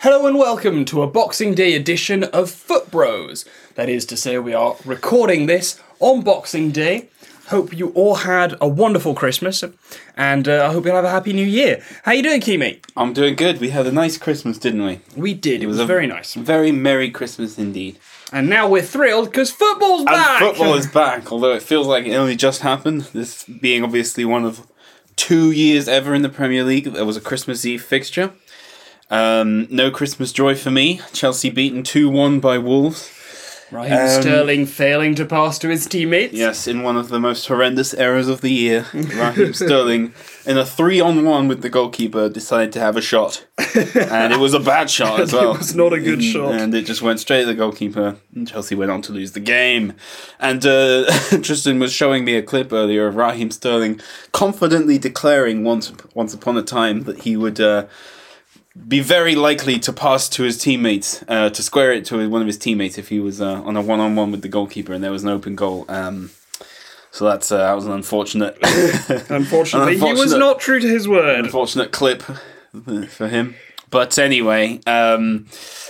Hello and welcome to a Boxing Day edition of Foot Bros. That is to say, we are recording this on Boxing Day. Hope you all had a wonderful Christmas, and uh, I hope you'll have a happy New Year. How are you doing, Kimi? I'm doing good. We had a nice Christmas, didn't we? We did. It, was, a- very nice. Very merry Christmas indeed. And now we're thrilled because football's And back. football is back, although it feels like it only just happened. This being obviously one of two years ever in the Premier League. There was a Christmas Eve fixture. Um, no Christmas joy for me. Chelsea beaten 2 1 by Wolves. Raheem Um, Sterling failing to pass to his teammates. Yes, in one of the most horrendous errors of the year, Raheem Sterling, in a three on one with the goalkeeper, decided to have a shot. And it was a bad shot as well. It was not a good shot. And it just went straight at the goalkeeper. And Chelsea went on to lose the game. And uh, Tristan was showing me a clip earlier of Raheem Sterling confidently declaring once, once upon a time that he would. Uh, be very likely to pass to his teammates, uh, to square it to one of his teammates if he was uh, on a one-on-one with the goalkeeper and there was an open goal. Um, so that's uh, that was an unfortunate, Unfortunately, he was not true to his word. unfortunate clip for him. But anyway, um,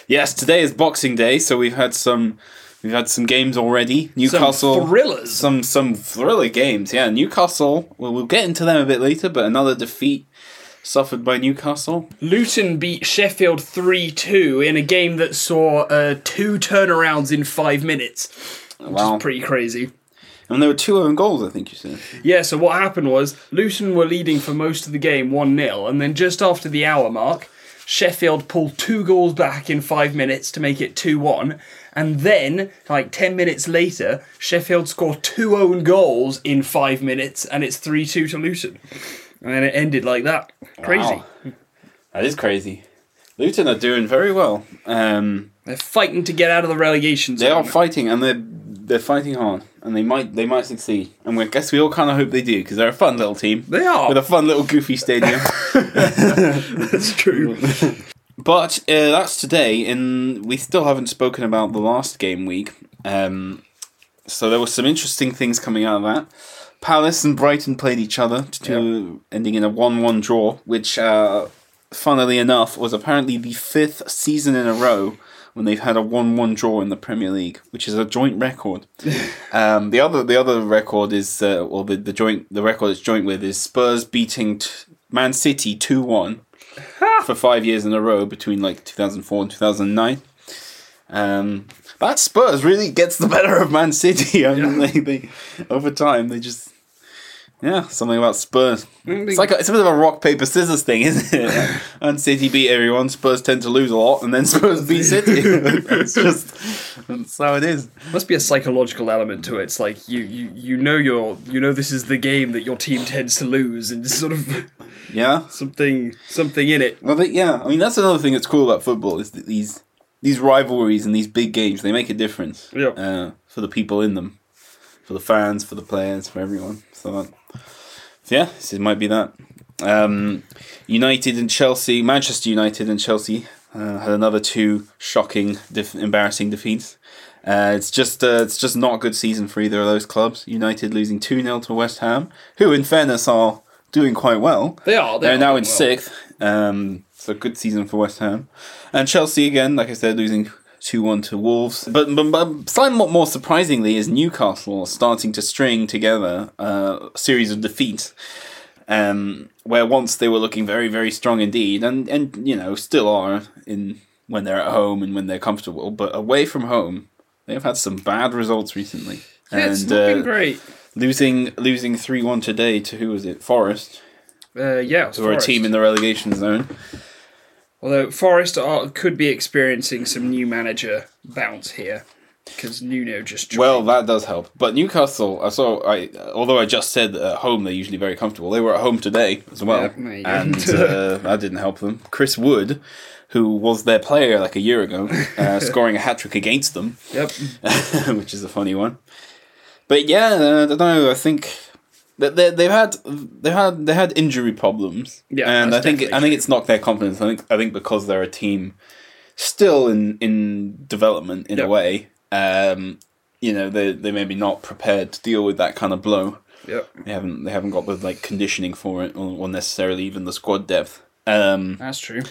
yes, today is Boxing Day, so we've had some we've had some games already. Newcastle Some thrillers. some some thriller games. Yeah, Newcastle. Well, we'll get into them a bit later, but another defeat suffered by Newcastle. Luton beat Sheffield 3 2 in a game that saw uh, two turnarounds in five minutes. Which Wow. is pretty crazy. And there were two own goals, I think you said. Yeah, so what happened was Luton were leading for most of the game 1 0, and then just after the hour mark, Sheffield pulled two goals back in five minutes to make it 2 1. And then, like 10 minutes later, Sheffield scored two own goals in five minutes, and it's 3 2 to Luton. And then it ended like that. Crazy. Wow. That is crazy. Luton are doing very well. Um, They're fighting to get out of the relegation they are fighting, and they're they're fighting hard, and they might they might succeed. And we I guess we all kind of hope they do because they're a fun little team They are. with a fun little goofy stadium. That's true. but uh, that's today, and we still haven't spoken about the last game week. Um, so there were some interesting things coming out of that. Palace and Brighton played each other, to, ending in a one-one draw, which, uh, funnily enough, was apparently the fifth season in a row when they've had a one-one draw in the Premier League, which is a joint record. um, the other the other record is, uh, or the, the joint the record it's joint with is Spurs beating t- Man City two one for five years in a row between like 2004 and 2009. Um, that Spurs really gets the better of Man City. I mean, they, they over time they just yeah something about Spurs. It's like a, it's a bit of a rock paper scissors thing, isn't it? Man City beat everyone. Spurs tend to lose a lot, and then Spurs beat City. it's just that's how it is. must be a psychological element to it. It's like you, you, you know you're you know this is the game that your team tends to lose, and it's sort of Yeah. something something in it. Well, they, yeah. I mean, that's another thing that's cool about football is that these these rivalries and these big games they make a difference. Yeah. Uh, for the people in them, for the fans, for the players, for everyone. So, that, so yeah, this might be that. Um, United and Chelsea, Manchester United and Chelsea uh, had another two shocking, def- embarrassing defeats. Uh, it's just uh, it's just not a good season for either of those clubs. United losing two 0 to West Ham, who in fairness are doing quite well. They are. They They're are now in well. sixth. Um, so good season for West Ham, and Chelsea again. Like I said, losing two one to Wolves. But, but, but somewhat more surprisingly is Newcastle starting to string together uh, a series of defeats. Um, where once they were looking very very strong indeed, and and you know still are in when they're at home and when they're comfortable, but away from home they've had some bad results recently. Yeah, it's not uh, been great. losing losing three one today to who was it? Forest Uh, yeah, it's who are a team in the relegation zone. Although Forest are, could be experiencing some new manager bounce here because Nuno just joined. Well, that does help. But Newcastle, I saw. I although I just said at home they're usually very comfortable. They were at home today as well, Yeah, there you go. and uh, that didn't help them. Chris Wood, who was their player like a year ago, uh, scoring a hat trick against them, yep. which is a funny one. But yeah, uh, I don't know. I think they, they've had they had they had injury problems. Yeah, and I think I think it's knocked their confidence. I think I think because they're a team still in in development in Yep. a way. Um, you know, they they maybe not prepared to deal with that kind of blow. Yep. They haven't they haven't got the like conditioning for it, or, or necessarily even the squad depth. Um, That's true.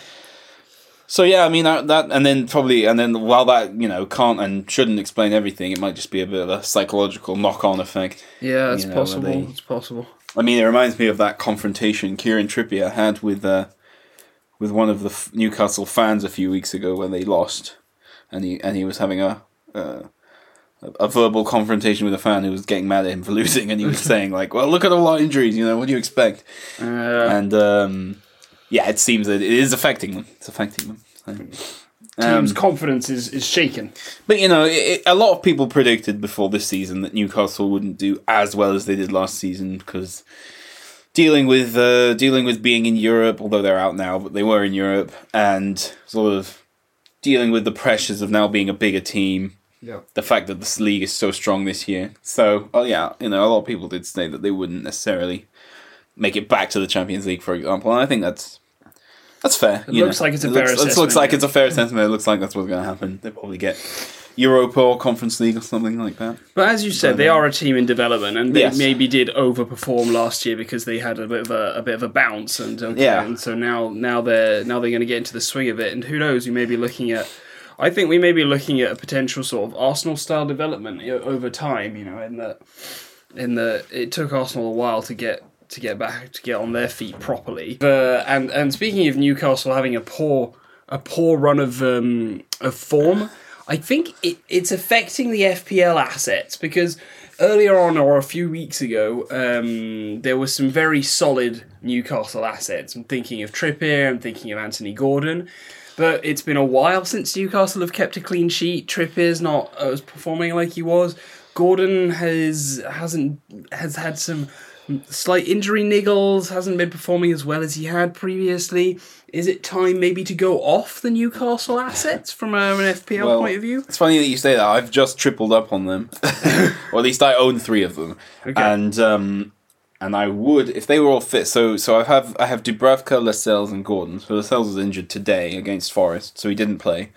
So yeah, I mean that, that, and then probably, and then while that you know can't and shouldn't explain everything, it might just be a bit of a psychological knock-on effect. Yeah, it's You know, possible. they- It's possible. I mean, it reminds me of that confrontation Kieran Trippier had with uh, with one of the f- Newcastle fans a few weeks ago when they lost, and he and he was having a. Uh, a- verbal confrontation with a fan who was getting mad at him for losing, and he was saying like, "Well, look at all our injuries. You know, what do you expect?" Uh, And um, yeah, it seems that it is affecting them. It's affecting them. So, um, team's confidence is, is shaken. but you know, it- a lot of people predicted before this season that Newcastle wouldn't do as well as they did last season because dealing with uh, dealing with being in Europe, although they're out now, but they were in Europe, and sort of dealing with the pressures of now being a bigger team. Yeah. The fact that this league is so strong this year, so oh yeah, you know, a lot of people did say that they wouldn't necessarily make it back to the Champions League, for example, and I think that's that's fair. It looks know. like it's a It fair looks, It looks like it's a fair assessment. It looks like that's what's going to happen. They probably get Europa or Conference League or something like that. But as you said, they are a team in development, and they Yes. maybe did overperform last year because they had a bit of a, a bit of a bounce, and okay, Yeah. and so now now they're now they're going to get into the swing of it, and who knows? We may be looking at. I think we may be looking at a potential sort of Arsenal style development over time. You know, in the in the it took Arsenal a while to get to get back to get on their feet properly. Uh, and and speaking of Newcastle having a poor a poor run of um, of form, I think it, it's affecting the FPL assets because earlier on or a few weeks ago um, there was some very solid Newcastle assets. I'm thinking of Trippier. I'm thinking of Anthony Gordon. But it's been a while since Newcastle have kept a clean sheet. Trippier's not uh, performing like he was. Gordon has hasn't has had some slight injury niggles. Hasn't been performing as well as he had previously. Is it time maybe to go off the Newcastle assets from uh, an FPL Well, point of view? It's funny that you say that. I've just tripled up on them, or at least I own three of them, Okay. and um, and I would if they were all fit. So so I have I have Dubravka, Lascelles, and Gordon. So Lascelles was injured today against Forest, so he didn't play.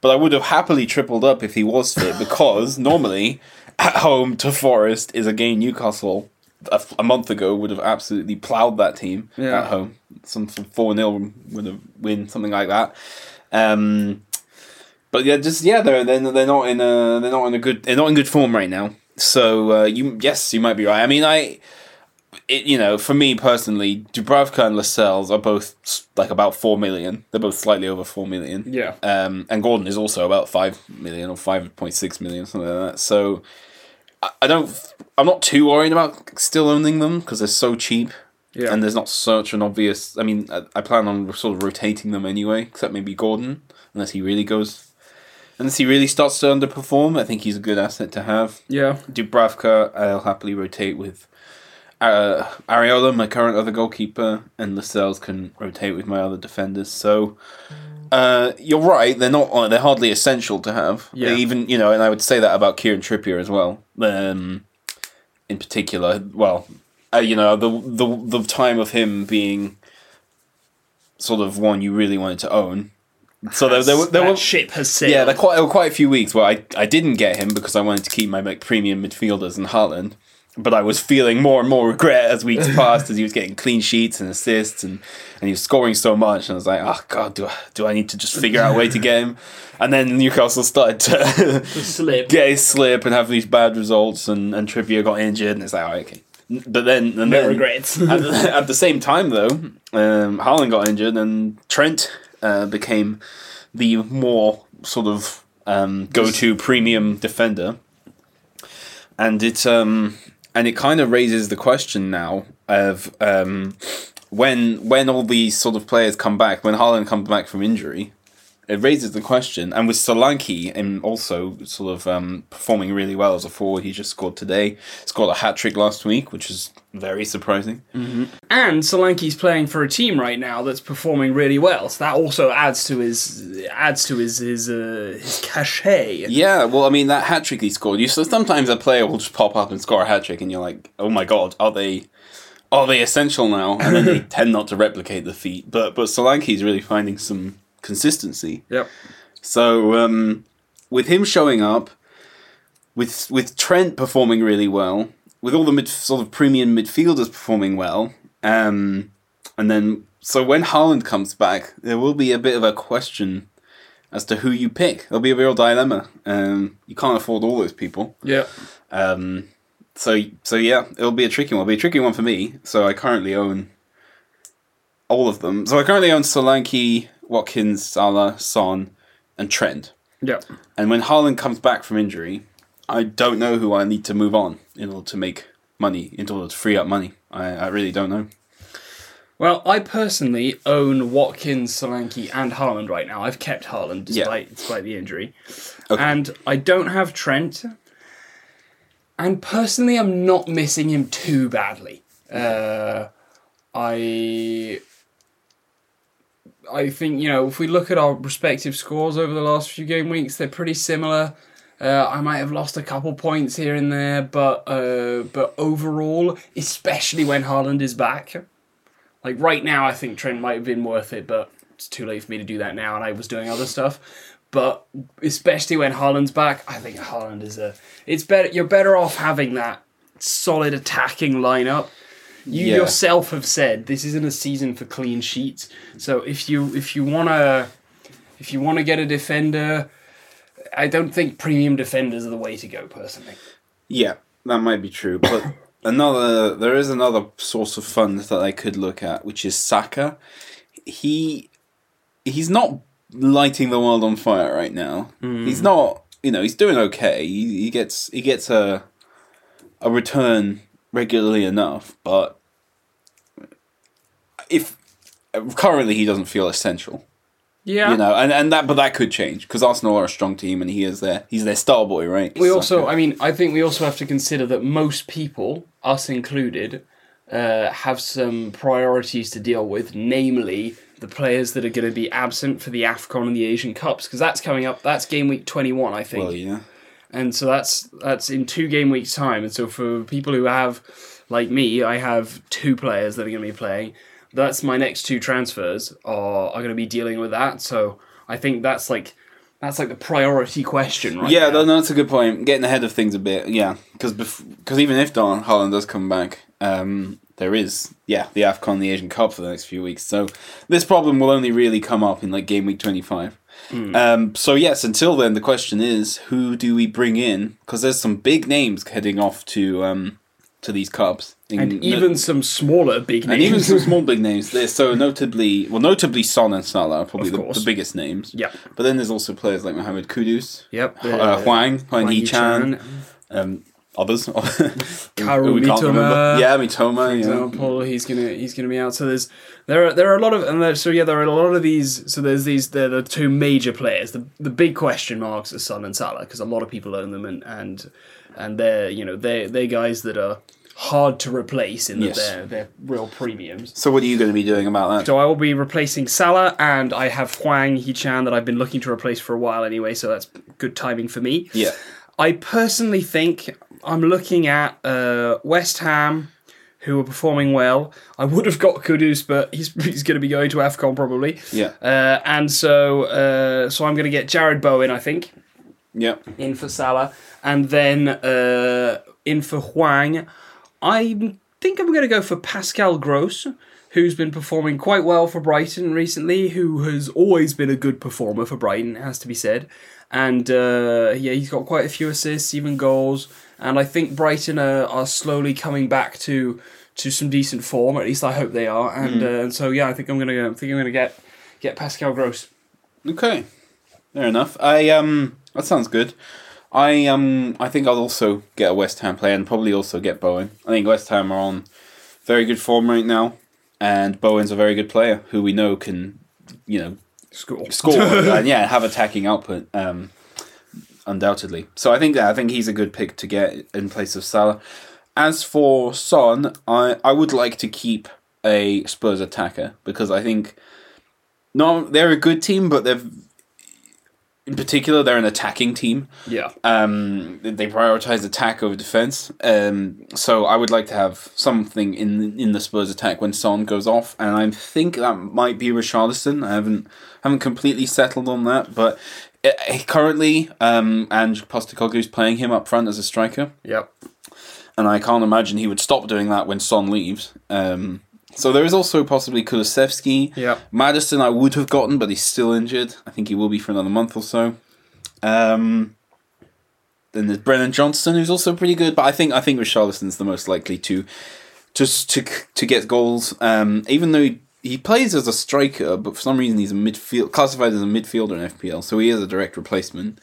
But I would have happily tripled up if he was fit because normally at home to Forest is a game Newcastle a, a month ago would have absolutely ploughed that team Yeah. at home. Some four 0 would have win something like that. Um, but yeah, just yeah, they're they're they're not in a they're not in a good they're not in good form right now. So uh, you yes, you might be right. I mean, I it, you know, for me personally, Dubravka and Lascelles are both like about four million. They're both slightly over four million. Yeah. Um, and Gordon is also about five million or five point six million, something like that. So I, don't. I'm not too worried about still owning them because they're so cheap. Yeah. And there's not such an obvious. I mean, I, I plan on sort of rotating them anyway, except maybe Gordon, unless he really goes, unless he really starts to underperform. I think he's a good asset to have. yeah. Dubravka, I'll happily rotate with. Uh, Areola, my current other goalkeeper, and Lascelles can rotate with my other defenders. So, uh, you're right. They're not. uh, They're hardly essential to have. Yeah. They even you know, and I would say that about Kieran Trippier as well. Um, in particular, well, uh, you know, the the the time of him being sort of one you really wanted to own. So there, there, were- there that were ship has sailed. yeah, there quite there were quite a few weeks where I, I didn't get him because I wanted to keep my like, premium midfielders in Haaland. But I was feeling more and more regret as weeks passed as he was getting clean sheets and assists and, and he was scoring so much and I was like, oh god, do I do I need to just figure out a way to get him? And then Newcastle started to slip. get his slip and have these bad results and, and Trippier got injured and it's like, oh, okay. But then and No then, regrets. at, the, at the same time, though, um, Haaland got injured and Trent uh, became the more sort of um, go-to premium defender, and it um, and it kind of raises the question now of um, when when all these sort of players come back, when Haaland comes back from injury. It raises the question, and with Solanke and also sort of um, performing really well as a forward, he just scored today. Scored a hat trick last week, which is very surprising. And Solanke's playing for a team right now that's performing really well, so that also adds to his adds to his his uh, his cachet. Yeah, well, I mean that hat trick he scored. You so sometimes a player will just pop up and score a hat trick, and you're like, oh my god, are they are they essential now? And then they tend not to replicate the feat. But but Solanke's really finding some consistency. Yep. So um, with him showing up, with with Trent performing really well, with all the mid, sort of premium midfielders performing well, um, and then so when Haaland comes back, there will be a bit of a question as to who you pick. There'll be a real dilemma. Um, you can't afford all those people. Yeah. Um, so so yeah, it'll be a tricky one. It'll be a tricky one for me. So I currently own all of them. So I currently own Solanke, Watkins, Salah, Son, and Trent. Yeah. And when Haaland comes back from injury, I don't know who I need to move on in order to make money, in order to free up money. I, I really don't know. Well, I personally own Watkins, Solanke, and Haaland right now. I've kept Haaland despite despite the injury, Okay. and I don't have Trent. And personally, I'm not missing him too badly. Uh, I I think you know if we look at our respective scores over the last few game weeks, they're pretty similar. Uh, I might have lost a couple points here and there, but uh, but overall, especially when Haaland is back, like right now, I think Trent might have been worth it, but it's too late for me to do that now, and I was doing other stuff. But especially when Haaland's back, I think Haaland is a. It's better. You're better off having that solid attacking lineup. You Yeah. yourself have said this isn't a season for clean sheets. So if you if you wanna if you wanna get a defender, I don't think premium defenders are the way to go personally. Yeah, that might be true. But another, there is another source of funds that I could look at, which is Saka. He, he's not lighting the world on fire right now. Hmm. He's not. You know, he's doing okay. He, he gets he gets a a return regularly enough, but if currently he doesn't feel essential Yeah. you know, and, and that, but that could change because Arsenal are a strong team, and he is their he's their star boy, right? We So- also, I mean, I think we also have to consider that most people, us included, uh, have some priorities to deal with, namely the players that are going to be absent for the AFCON and the Asian Cups, because that's coming up. That's game week 21, I think. well, yeah, and so that's that's in two game weeks time and so for people who have like me i have two players that are going to be playing that's my next two transfers are, are going to be dealing with that so i think that's like that's like the priority question right yeah, now. no, that's a good point. Getting ahead of things a bit, yeah, because because even if Don Haaland does come back, um, there is yeah the Afcon, the Asian Cup for the next few weeks. So this problem will only really come up in like game week twenty five. Hmm. Um, so yes, until then, the question is who do we bring in? Because there's some big names heading off to um, to these cups, In- and even some smaller big names and even some small big names. There's so notably, well, notably Son and Salah are probably the, the biggest names. Yeah, But then there's also players like Mohamed Kudus, Yep. uh, Hwang, Hwang Yi-chan, Yi-chan, um, others. Kaoru we can't Mitoma, remember. Yeah, Mitoma. for Yeah. example, he's gonna he's gonna be out. So there's there are there are a lot of and there, so yeah there are a lot of these. So there's these they're the two major players. The the big question marks are Son and Salah because a lot of people own them and and and they're you know they they're guys that are hard to replace in that Yes. they're they're real premiums. So what are you going to be doing about that? So I will be replacing Salah, and I have Hwang Hee-chan that I've been looking to replace for a while anyway. So that's good timing for me. Yeah. I personally think I'm looking at uh, West Ham, who are performing well. I would have got Kudus, but he's he's going to be going to Afcon probably. Yeah. Uh, and so uh, so I'm going to get Jarrod Bowen, I think, Yeah. in for Salah, and then uh, in for Hwang. I think I'm going to go for Pascal Gross. Who's been performing quite well for Brighton recently? Who has always been a good performer for Brighton, has to be said. And uh, yeah, he's got quite a few assists, even goals. And I think Brighton are, are slowly coming back to to some decent form. At least I hope they are. And uh, and so yeah, I think I'm gonna go, I think I'm gonna get get Pascal Gross. Okay. Fair enough. I um that sounds good. I um I think I'll also get a West Ham player and probably also get Bowen. I think West Ham are on very good form right now, and Bowen's a very good player who we know can, you know, Score. score and yeah, have attacking output. Um, undoubtedly. So I think that I think he's a good pick to get in place of Salah. As for Son, I I would like to keep a Spurs attacker because I think no, they're a good team, but they've in particular they're an attacking team. Yeah. Um, they prioritize attack over defense. Um, so I would like to have something in in the Spurs attack when Son goes off, and I think that might be Richarlison. I haven't haven't completely settled on that, but uh, currently, um, Ange is playing him up front as a striker, Yep. and I can't imagine he would stop doing that when Son leaves. Um, So there is also possibly Kulusevski. Yep. Maddison I would have gotten, but he's still injured. I think he will be for another month or so. Um, then there's Brennan Johnson, who's also pretty good, but I think I think Richarlison's the most likely to just to to get goals. Um, even though he, he plays as a striker, but for some reason he's a midfield classified as a midfielder in FPL, so he is a direct replacement.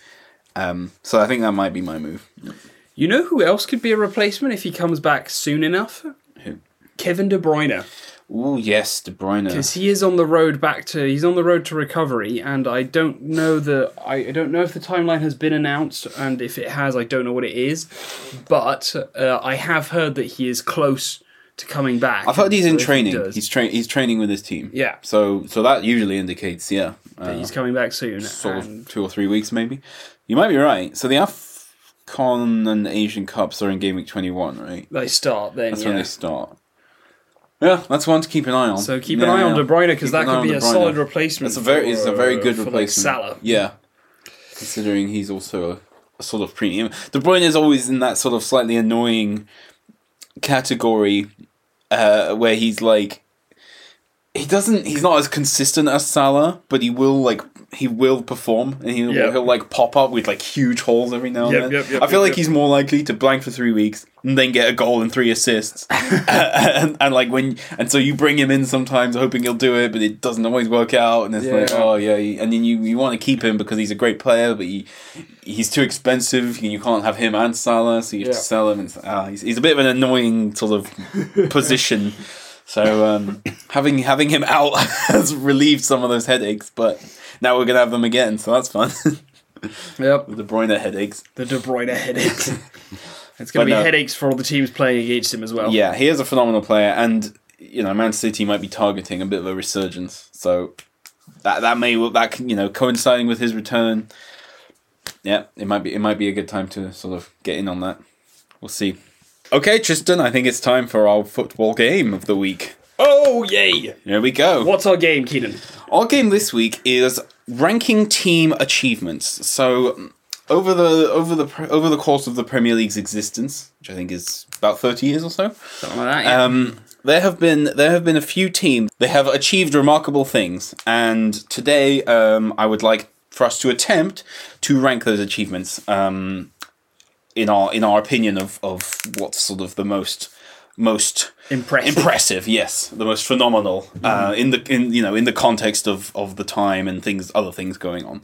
Um, so I think that might be my move. You know who else could be a replacement if he comes back soon enough? Kevin De Bruyne. Oh yes, De Bruyne. because he is on the road back to he's on the road to recovery and i don't know the I, I don't know if the timeline has been announced and if it has i don't know what it is but uh, i have heard that he is close to coming back I've heard he's in if he training. he's tra- he's training with his team. Yeah. So so that usually indicates yeah, that uh, he's coming back soon sort of two or three weeks maybe. You might be right. So the AFCON and Asian Cups are in game week twenty one, right? they start then That's yeah when they start. Yeah, that's one to keep an eye on. so keep Yeah, an eye on yeah. De Bruyne because that could be a solid replacement. It's a very it's a very good for, like, replacement. Salah. Yeah, considering he's also a, a sort of premium. De Bruyne is always in that sort of slightly annoying category uh, where he's like he doesn't he's not as consistent as Salah, but he will like he will perform and he'll, Yeah. he'll like pop up with like huge holes every now and Yep, then. yep, yep, I feel yep, like yep. he's more likely to blank for three weeks and then get a goal and three assists. and, and like when and so you bring him in sometimes hoping he'll do it, but it doesn't always work out. And it's like oh yeah, and then you you want to keep him because he's a great player, but he he's too expensive. and You can't have him and Salah, so you have Yeah. to sell him. And ah, he's he's a bit of an annoying sort of position. So um, having having him out has relieved some of those headaches, but now we're gonna have them again, so that's fun. Yep, the De Bruyne headaches. the De Bruyne headaches. it's going to be no. headaches for all the teams playing against him as well. Yeah, he is a phenomenal player, and you know, Man City might be targeting a bit of a resurgence. So that that may that you know coinciding with his return. Yeah, it might be it might be a good time to sort of get in on that. We'll see. Okay, Tristan, I think it's time for our football game of the week. Oh yay! Here we go. What's our game, Keenan? Our game this week is ranking team achievements. So over the over the over the course of the Premier League's existence, which I think is about thirty years or so, Something like that. Yeah. um, there have been there have been a few teams they have achieved remarkable things, and today um, I would like for us to attempt to rank those achievements um, in our in our opinion of of what's sort of the most most Impressive. impressive yes the most phenomenal uh, in the in you know in the context of of the time and things other things going on.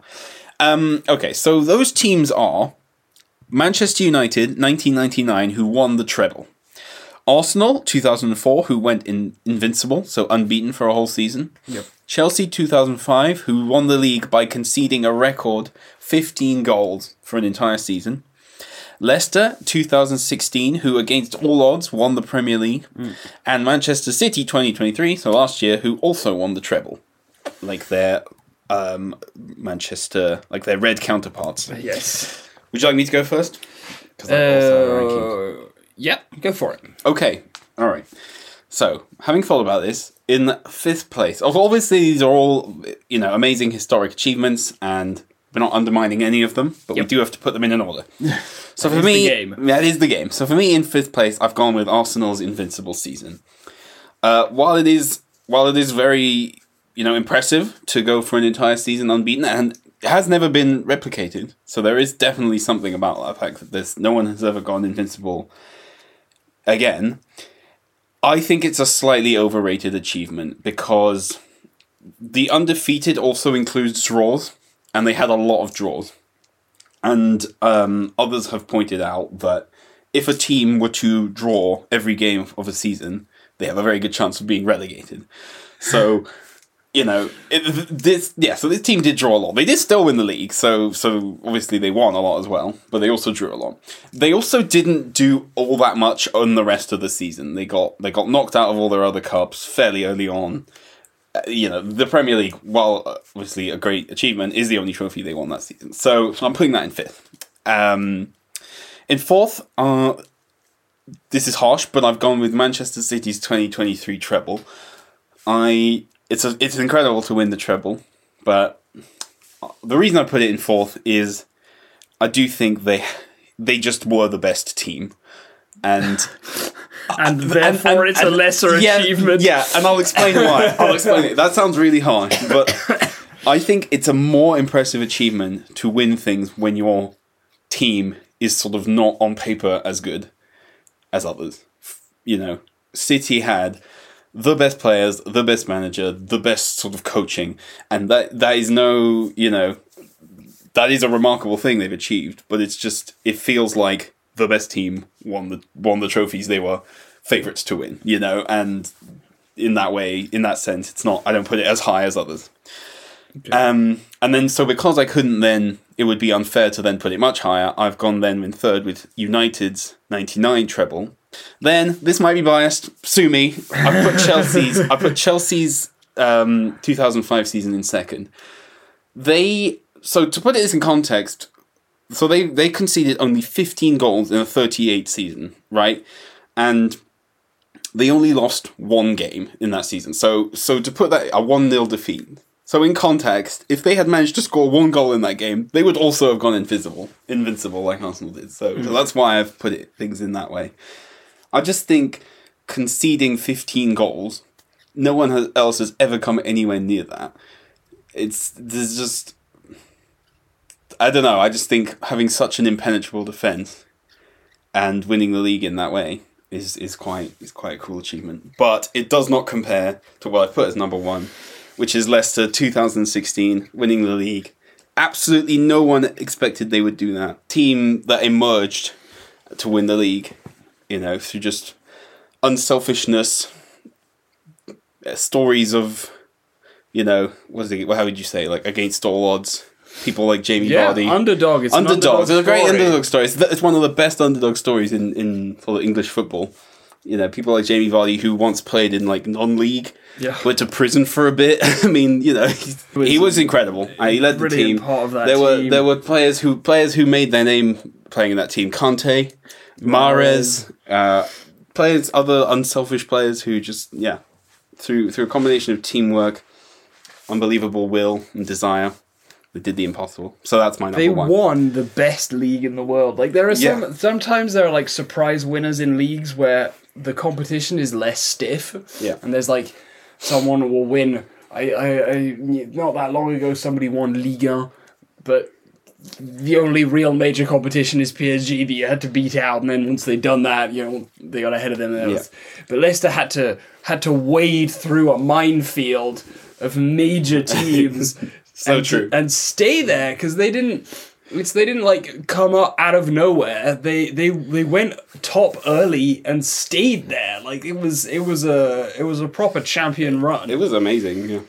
Um okay so those teams are manchester united 1999 who won the treble. Arsenal 2004 who went in invincible so unbeaten for a whole season. Yep. chelsea 2005 who won the league by conceding a record 15 goals for an entire season Leicester 2016, who against all odds won the Premier League, and Manchester City 2023, so last year, who also won the treble, like their um, Manchester, like their red counterparts. yes. Would you like me to go first? 'Cause I've also had a ranking. Uh, yep. Go for it. Okay, all right. So, having thought about this, in fifth place, obviously these are all you know amazing historic achievements, and we're not undermining any of them, but we do have to put them in an order. So for is me, the game. that is the game. So for me, in fifth place, I've gone with Arsenal's invincible season. Uh, while it is while it is very you know impressive to go for an entire season unbeaten, and has never been replicated, so there is definitely something about that fact that there's no one has ever gone invincible again. I think it's a slightly overrated achievement because the undefeated also includes draws, and they had a lot of draws. And um, others have pointed out that if a team were to draw every game of a season, they have a very good chance of being relegated. So, you know, it, this yeah. So this team did draw a lot. They did still win the league. So so obviously they won a lot as well. But they also drew a lot. They also didn't do all that much on the rest of the season. They got they got knocked out of all their other cups fairly early on. Uh, you know, the Premier League, while obviously a great achievement, is the only trophy they won that season. So, so I'm putting that in fifth. Um, in fourth, uh, this is harsh, but I've gone with Manchester City's 2023 treble. I it's a, it's incredible to win the treble, but the reason I put it in fourth is I do think they they just were the best team, and and therefore it's a lesser yeah, achievement. Yeah, and I'll explain why. I'll explain it. That sounds really harsh, but I think it's a more impressive achievement to win things when your team is sort of not on paper as good as others. You know, City had the best players, the best manager, the best sort of coaching, and that that is no, you know, that is a remarkable thing they've achieved. But it's just it feels like the best team won the won the trophies they were favorites to win. You know, and in that way, in that sense, it's not. I don't put it as high as others. Um, and then so because I couldn't then, it would be unfair to then put it much higher. I've gone then in third with United's '99 treble. Then this might be biased. Sue me. I put Chelsea's. I put Chelsea's um, 2005 season in second. They so to put this in context, so they they conceded only 15 goals in a 38 season, right? And they only lost one game in that season. So so to put that a 1-0 defeat. So in context, if they had managed to score one goal in that game, they would also have gone invisible, invincible like Arsenal did. So, so mm. that's why I've put it things in that way. I just think conceding 15 goals, no one has, else has ever come anywhere near that. It's there's just I don't know. I just think having such an impenetrable defense and winning the league in that way is is quite is quite a cool achievement. But it does not compare to what I put as number one, which is Leicester 2016 winning the league. Absolutely no one expected they would do that. Team that emerged to win the league, you know, through just unselfishness, uh, stories of, you know, what is it? How would you say? Like against all odds, people like Jamie Yeah, Vardy underdog. It's an underdogs. underdog It's a great story. underdog story. It's, it's one of the best underdog stories in in for English football. You know, people like Jamie Vardy who once played in like non-league, Yeah. went to prison for a bit. I mean, you know, he, he was incredible. Uh, he led the team. part of that there were there were players who players who made their name playing in that team. Kanté, Mahrez, uh, players, other unselfish players who just yeah, through through a combination of teamwork, unbelievable will and desire, they did the impossible. So that's my number They one. won the best league in the world. Like there are some Yeah. sometimes there are like surprise winners in leagues where the competition is less stiff. Yeah. And there's like someone will win. I, I, I not that long ago somebody won Liga, but the only real major competition is PSG that you had to beat out, and then once they'd done that, you know, they got ahead of them. was- But Leicester had to had to wade through a minefield of major teams. So and, true. and stay there because they didn't. It's they didn't like come up out of nowhere. They they they went top early and stayed there. Like it was it was a it was a proper champion run. It was amazing. Yeah.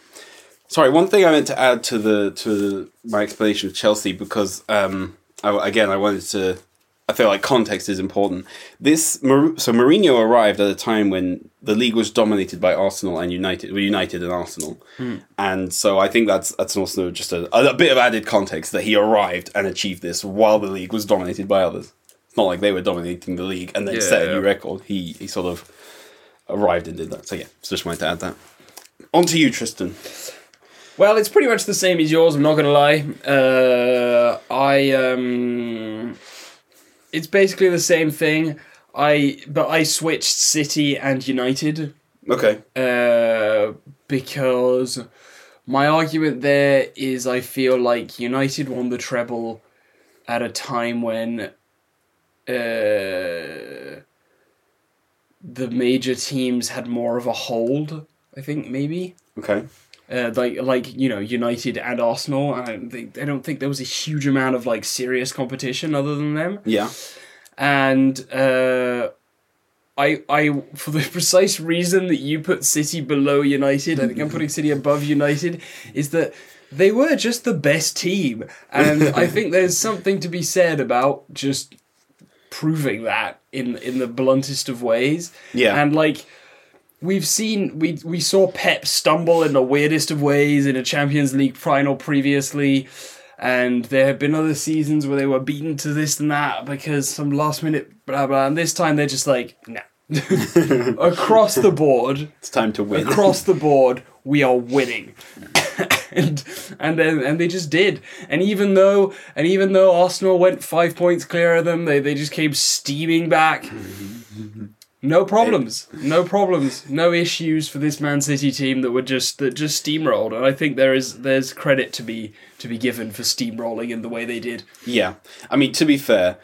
Sorry, one thing I meant to add to the to my explanation of Chelsea because um, I, again I wanted to. I feel like context is important. This so Mourinho arrived at a time when the league was dominated by Arsenal and United, well, United and Arsenal, and so I think that's that's also just a, a bit of added context that he arrived and achieved this while the league was dominated by others. It's not like they were dominating the league and then Yeah, set a yeah. new record. He he sort of arrived and did that. So yeah, just wanted to add that. On to you, Tristan. Well, it's pretty much the same as yours. I'm not gonna lie. Uh, I um, it's basically the same thing. I but I switched City and United Okay. uh, because my argument there is I feel like United won the treble at a time when uh, the major teams had more of a hold. I think maybe Okay. Uh, like like you know United and Arsenal. I don't think I don't think there was a huge amount of like serious competition other than them. Yeah. And uh, I I for the precise reason that you put City below United, I think I'm putting City above United, is that they were just the best team, and I think there's something to be said about just proving that in in the bluntest of ways. Yeah. And like we've seen we we saw Pep stumble in the weirdest of ways in a Champions League final previously. And there have been other seasons where they were beaten to this and that because some last minute blah blah. And this time they're just like, nah. across the board, It's time to win. across the board, we are winning. and and then and they just did. And even though and even though Arsenal went five points clear of them, they, they just came steaming back. No problems, no problems, no issues for this Man City team that were just that just steamrolled, and I think there is there's credit to be to be given for steamrolling in the way they did. Yeah, I mean to be fair,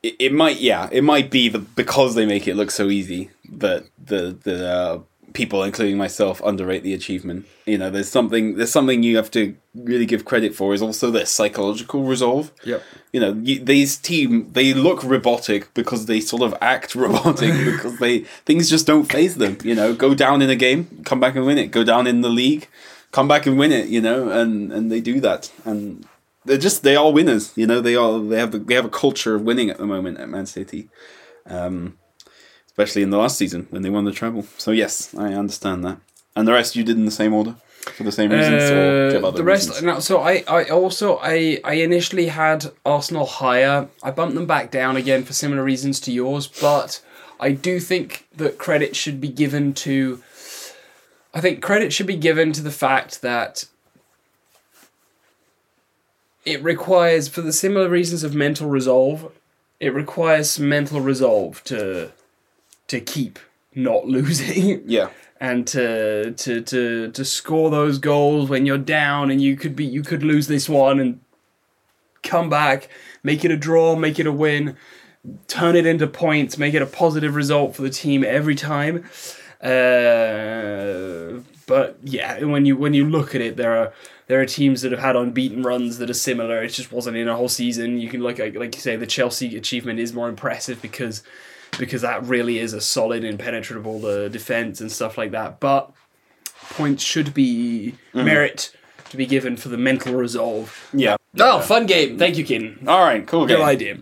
it, it might yeah it might be the because they make it look so easy that the the uh, people, including myself, underrate the achievement. You know, there's something there's something you have to really give credit for is also their psychological resolve. Yep. You know, you, these team they look robotic because they sort of act robotic because they things just don't faze them. You know, go down in a game, come back and win it. Go down in the league, come back and win it. You know, and and they do that and. They're just they are winners, you know. They are they have they have a culture of winning at the moment at Man City. Um, especially in the last season when they won the treble. So yes, I understand that. And the rest you did in the same order for the same reasons, you have Uh, other the rest, reasons? no, so I, I also I, I initially had Arsenal higher. I bumped them back down again for similar reasons to yours, but I do think that credit should be given to. I think credit should be given to the fact that it requires, for the similar reasons of mental resolve, it requires mental resolve to to keep not losing Yeah, and to to to to score those goals when you're down and you could be you could lose this one and come back, make it a draw, make it a win, turn it into points, make it a positive result for the team every time. Uh, but yeah, when you when you look at it, there are there are teams that have had unbeaten runs that are similar. It just wasn't in a whole season. You can look at like you say, the Chelsea achievement is more impressive because because that really is a solid, impenetrable uh, defense and stuff like that. But points should be merit to be given for the mental resolve. yeah. Oh, fun game! Thank you, Kin. All right, cool. Game. Good idea.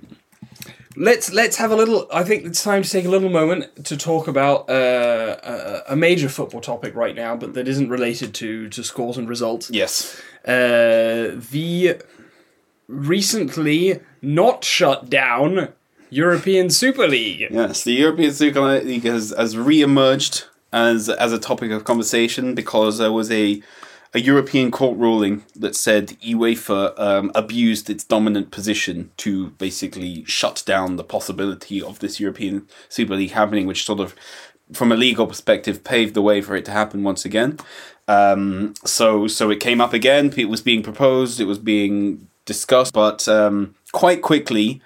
Let's let's have a little. I think it's time to take a little moment to talk about uh, a, a major football topic right now, but that isn't related to to scores and results. Yes. Uh, the recently not shut down European Super League. Yes, the European Super League has, has re-emerged as as a topic of conversation because there was a a European court ruling that said UEFA um, abused its dominant position to basically shut down the possibility of this European Super League happening, which sort of, from a legal perspective, paved the way for it to happen once again. Um, so so it came up again. It was being proposed. It was being discussed, but um, quite quickly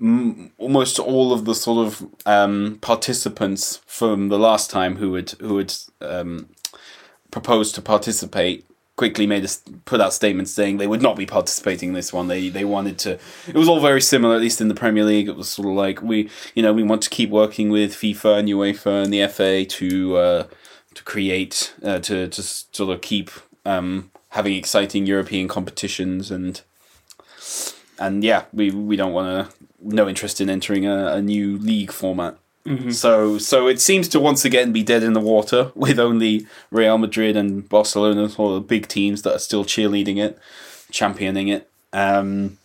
almost all of the sort of um, participants from the last time who had who had um, proposed to participate quickly made us put out statements saying they would not be participating in this one. They they wanted to. It was all very similar, at least in the Premier League. It was sort of like we you know we want to keep working with FIFA and UEFA and the FA to uh, to create uh, to to sort of keep um, having exciting European competitions and and yeah, we we don't want to no interest in entering a, a new league format. So so it seems to once again be dead in the water with only Real Madrid and Barcelona, all the big teams that are still cheerleading it, championing it. Um,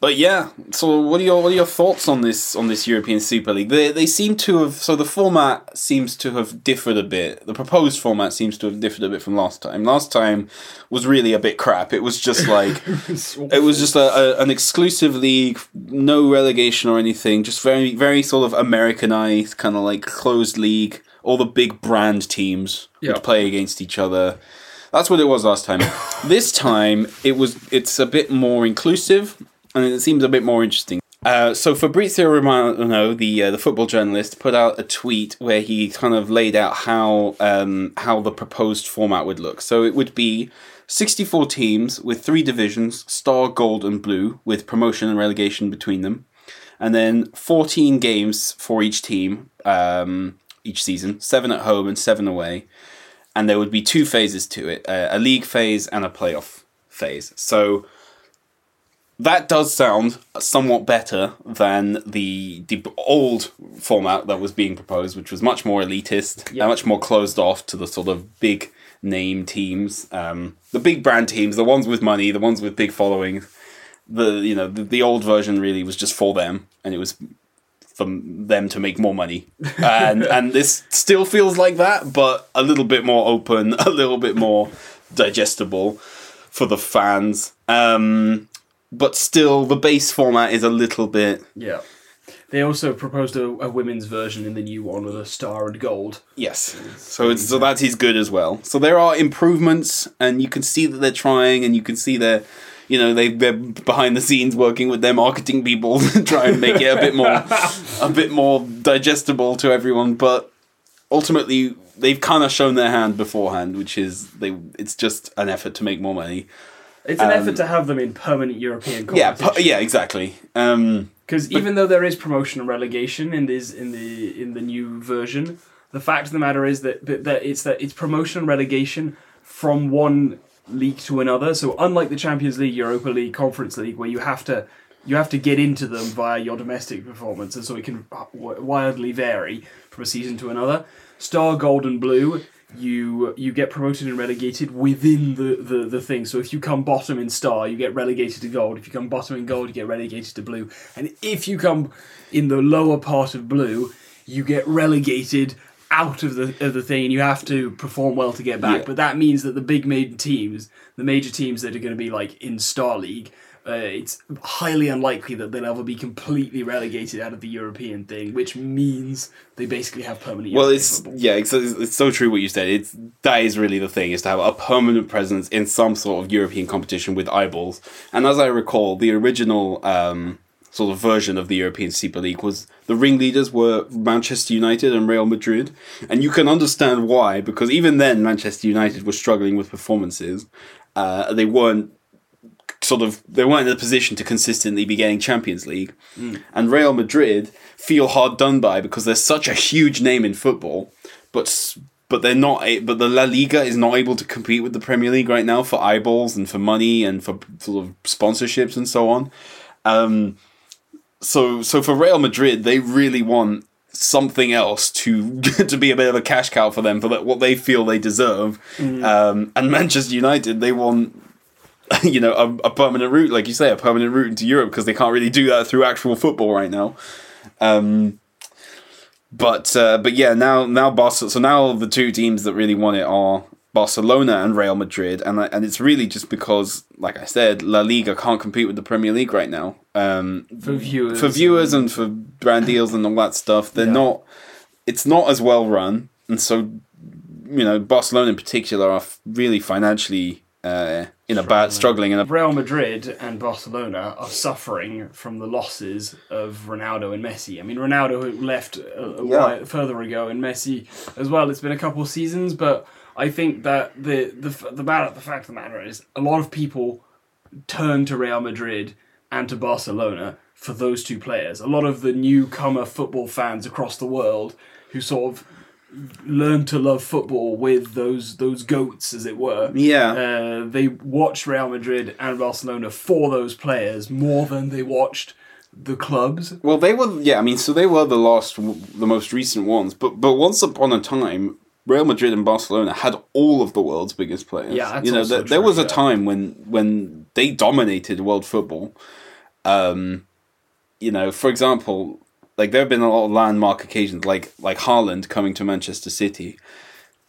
but yeah, so what are your what are your thoughts on this on this European Super League? They they seem to have so the format seems to have differed a bit. The proposed format seems to have differed a bit from last time. Last time was really a bit crap. It was just like it was just a, a an exclusive league, no relegation or anything. Just very very sort of Americanized, kind of like closed league. All the big brand teams Yeah. would play against each other. That's what it was last time. this time it was it's a bit more inclusive and it seems a bit more interesting. Uh, so Fabrizio Romano, the uh, the football journalist, put out a tweet where he kind of laid out how um, how the proposed format would look. So it would be 64 teams with three divisions: Star, Gold, and Blue, with promotion and relegation between them, and then 14 games for each team um, each season, seven at home and seven away, and there would be two phases to it: uh, a league phase and a playoff phase. So that does sound somewhat better than the the old format that was being proposed, which was much more elitist, Yeah. and much more closed off to the sort of big name teams, um, the big brand teams, the ones with money, the ones with big followings. The you know the, the old version really was just for them, and it was for them to make more money, and and this still feels like that, but a little bit more open, a little bit more digestible for the fans. Um, but still, the base format is a little bit. Yeah. They also proposed a, a women's version in the new one with a star and gold. Yes. So it's so that is good as well. So there are improvements, and you can see that they're trying, and you can see they're, you know, they they're behind the scenes working with their marketing people to try and make it a bit more, a bit more digestible to everyone. But ultimately, they've kind of shown their hand beforehand, which is they. It's just an effort to make more money. It's an effort to have them in permanent European Yeah. pu- yeah. Exactly. Um, Because even though there is promotion and relegation in this in the in the new version, the fact of the matter is that that, that it's that it's promotion and relegation from one league to another. So unlike the Champions League, Europa League, Conference League, where you have to you have to get into them via your domestic performance, and so it can wildly vary from a season to another. Star, Gold, and Blue. You you get promoted and relegated within the, the, the thing. So if you come bottom in star, you get relegated to gold. If you come bottom in gold, you get relegated to blue. And if you come in the lower part of blue, you get relegated out of the of the thing, and you have to perform well to get back. Yeah. But that means that the big major teams, the major teams that are going to be like in Star League, uh, it's highly unlikely that they'll ever be completely relegated out of the European thing, which means they basically have permanent. Well, European it's football. yeah, it's, it's so true what you said. It's that is really the thing is to have a permanent presence in some sort of European competition with eyeballs. And as I recall, the original um, sort of version of the European Super League was the ringleaders were Manchester United and Real Madrid, and you can understand why because even then Manchester United was struggling with performances. Uh, they weren't sort of they weren't in a position to consistently be getting Champions League, and Real Madrid feel hard done by because they're such a huge name in football, but but they're not. A, but the La Liga is not able to compete with the Premier League right now for eyeballs and for money and for sort of sponsorships and so on. Um, so so for Real Madrid, they really want something else to to be a bit of a cash cow for them for what they feel they deserve. Um, and Manchester United, they want you know, a, a permanent route, like you say, a permanent route into Europe because they can't really do that through actual football right now. Um, but uh, but yeah, now now Barcelona. So now the two teams that really want it are Barcelona and Real Madrid, and and it's really just because, like I said, La Liga can't compete with the Premier League right now. Um, for viewers. for viewers and for brand deals and all that stuff, they're Yeah. not. It's not as well run, and so you know Barcelona in particular are really financially uh, in a bad struggling in a Real Madrid and Barcelona are suffering from the losses of Ronaldo and Messi. I mean, Ronaldo left a, a Yeah. while further ago, and Messi as well. It's been a couple of seasons, but I think that the the the matter, the fact of the matter is, a lot of people turn to Real Madrid and to Barcelona for those two players. A lot of the newcomer football fans across the world who sort of learned to love football with those those goats, as it were. Yeah. Uh, they watched Real Madrid and Barcelona for those players more than they watched the clubs. Well, they were yeah. I mean, so they were the last, the most recent ones. But but once upon a time, Real Madrid and Barcelona had all of the world's biggest players. Yeah, that's you know, there, was a time when when they dominated world football. Um, you know, for example, like there have been a lot of landmark occasions, like like Haaland coming to Manchester City.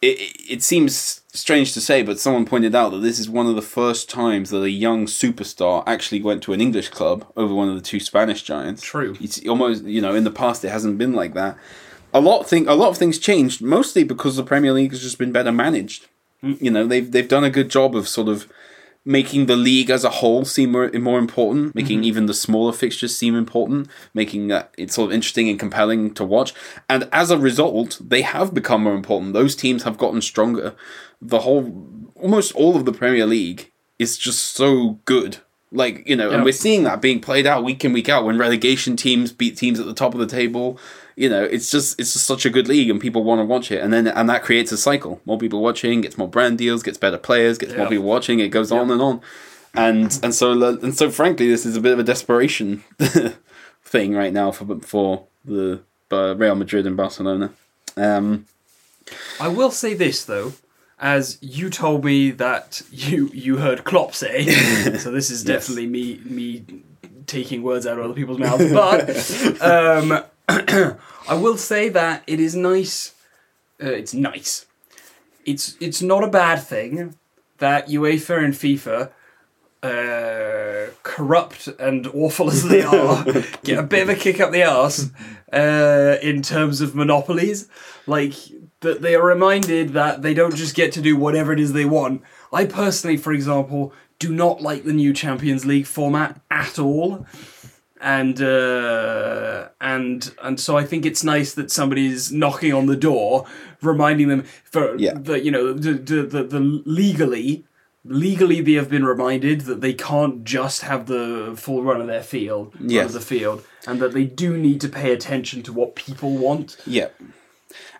It, it, it seems strange to say, but someone pointed out that this is one of the first times that a young superstar actually went to an English club over one of the two Spanish giants. True. It's almost you know in the past it hasn't been like that. A lot thing a lot of things changed mostly because the Premier League has just been better managed. Mm. You know they've they've done a good job of sort of making the league as a whole seem more, more important, making mm-hmm. even the smaller fixtures seem important, making uh, that it's sort of interesting and compelling to watch. And as a result, they have become more important. Those teams have gotten stronger. The whole, almost all of the Premier League is just so good. Like, you know, Yeah. and we're seeing that being played out week in, week out when relegation teams beat teams at the top of the table. You know, it's just it's just such a good league and people want to watch it. And then and that creates a cycle. More people watching, gets more brand deals, gets better players, gets more people watching, it goes on and on. And and so and so frankly this is a bit of a desperation thing right now for for the uh, Real Madrid and Barcelona. Um, I will say this though, as you told me that you you heard Klopp say, so this is definitely me me taking words out of other people's mouths. But um, I will say that it is nice. Uh, it's nice. It's it's not a bad thing that UEFA and FIFA uh, corrupt and awful as they are, get a bit of a kick up the arse uh, in terms of monopolies. Like that, they are reminded that they don't just get to do whatever it is they want. I personally, for example, do not like the new Champions League format at all. And uh, and and so I think it's nice that somebody's knocking on the door, reminding them for Yeah. that you know the, the, the, the legally legally they have been reminded that they can't just have the full run of their field, Yes. of the field, and that they do need to pay attention to what people want. Yeah.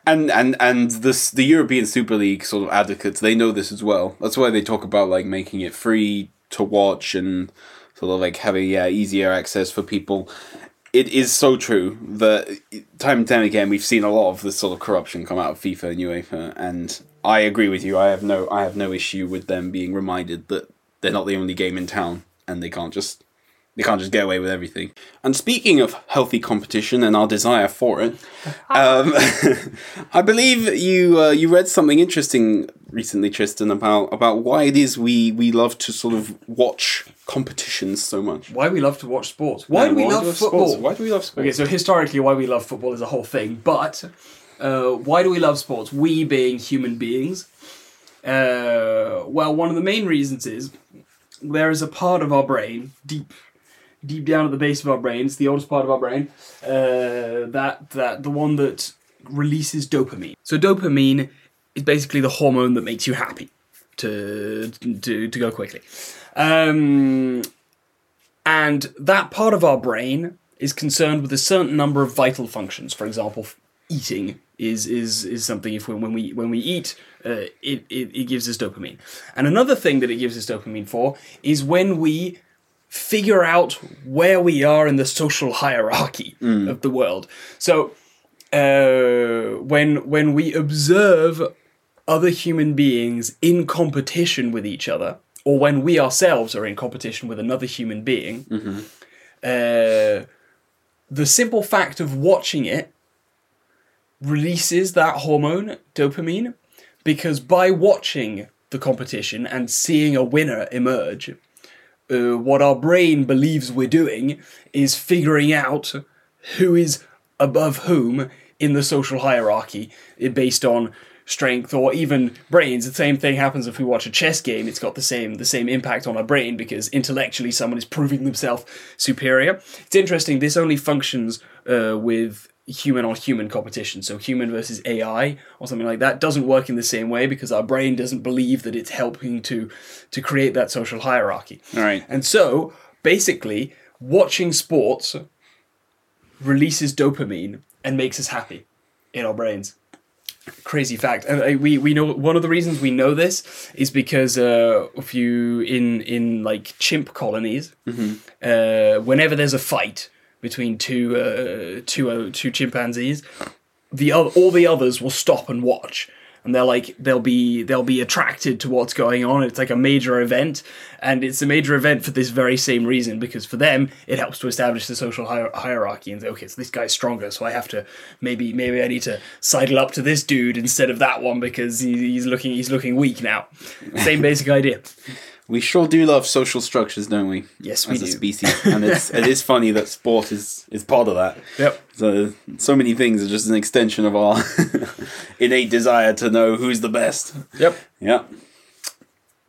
And and and this the European Super League sort of advocates they know this as well. That's why they talk about like making it free to watch and sort of like having yeah easier access for people. It is so true that time and time again we've seen a lot of this sort of corruption come out of FIFA and UEFA, and I agree with you. I have no I have no issue with them being reminded that they're not the only game in town and they can't just they can't just get away with everything. And speaking of healthy competition and our desire for it, um, I believe you uh, you read something interesting recently, Tristan, about about why it is we we love to sort of watch competitions so much. Why we love to watch sports? Why do we love football? Sports? Why do we love sports? Okay, so historically, why we love football is a whole thing, but uh, why do we love sports? We being human beings. Uh, well, one of the main reasons is there is a part of our brain deep, deep down at the base of our brain. It's the oldest part of our brain. Uh, that that the one that releases dopamine. So dopamine is basically the hormone that makes you happy. To to to go quickly. Um, and that part of our brain is concerned with a certain number of vital functions. For example, eating is is is something. If we, when we when we eat, uh, it, it it gives us dopamine. And another thing that it gives us dopamine for is when we figure out where we are in the social hierarchy of the world. So uh, when when we observe other human beings in competition with each other, or when we ourselves are in competition with another human being, uh, the simple fact of watching it releases that hormone, dopamine, because by watching the competition and seeing a winner emerge, uh, what our brain believes we're doing is figuring out who is above whom in the social hierarchy eh, based on strength or even brains. The same thing happens if we watch a chess game. It's got the same the same impact on our brain because intellectually someone is proving themselves superior. It's interesting. This only functions uh, with human on human competition. So human versus AI or something like that doesn't work in the same way because our brain doesn't believe that it's helping to to create that social hierarchy. All right. And so, basically, watching sports releases dopamine and makes us happy in our brains. Crazy fact, and uh, we we know one of the reasons we know this is because uh, if you in in like chimp colonies, uh, whenever there's a fight between two uh, two uh, two chimpanzees, the other, all the others will stop and watch. And they're like they'll be they'll be attracted to what's going on. It's like a major event. And it's a major event for this very same reason because for them it helps to establish the social hier- hierarchy and say okay so this guy's stronger so i have to maybe maybe i need to sidle up to this dude instead of that one because he, he's looking he's looking weak now. Same basic idea We sure do love social structures, don't we? Yes, we as a do. species, and it's it is funny that sport is is part of that. yep So so many things are just an extension of our innate desire to know who's the best. yep Yeah.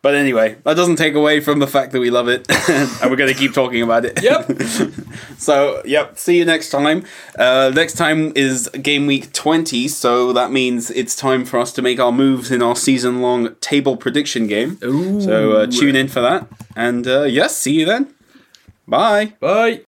But anyway, that doesn't take away from the fact that we love it, and we're going to keep talking about it. yep So, yep, see you next time. Uh, next time is game week 20, so that means it's time for us to make our moves in our season long table prediction game. Ooh. So, uh, tune in for that. And uh, yes, see you then. Bye. bye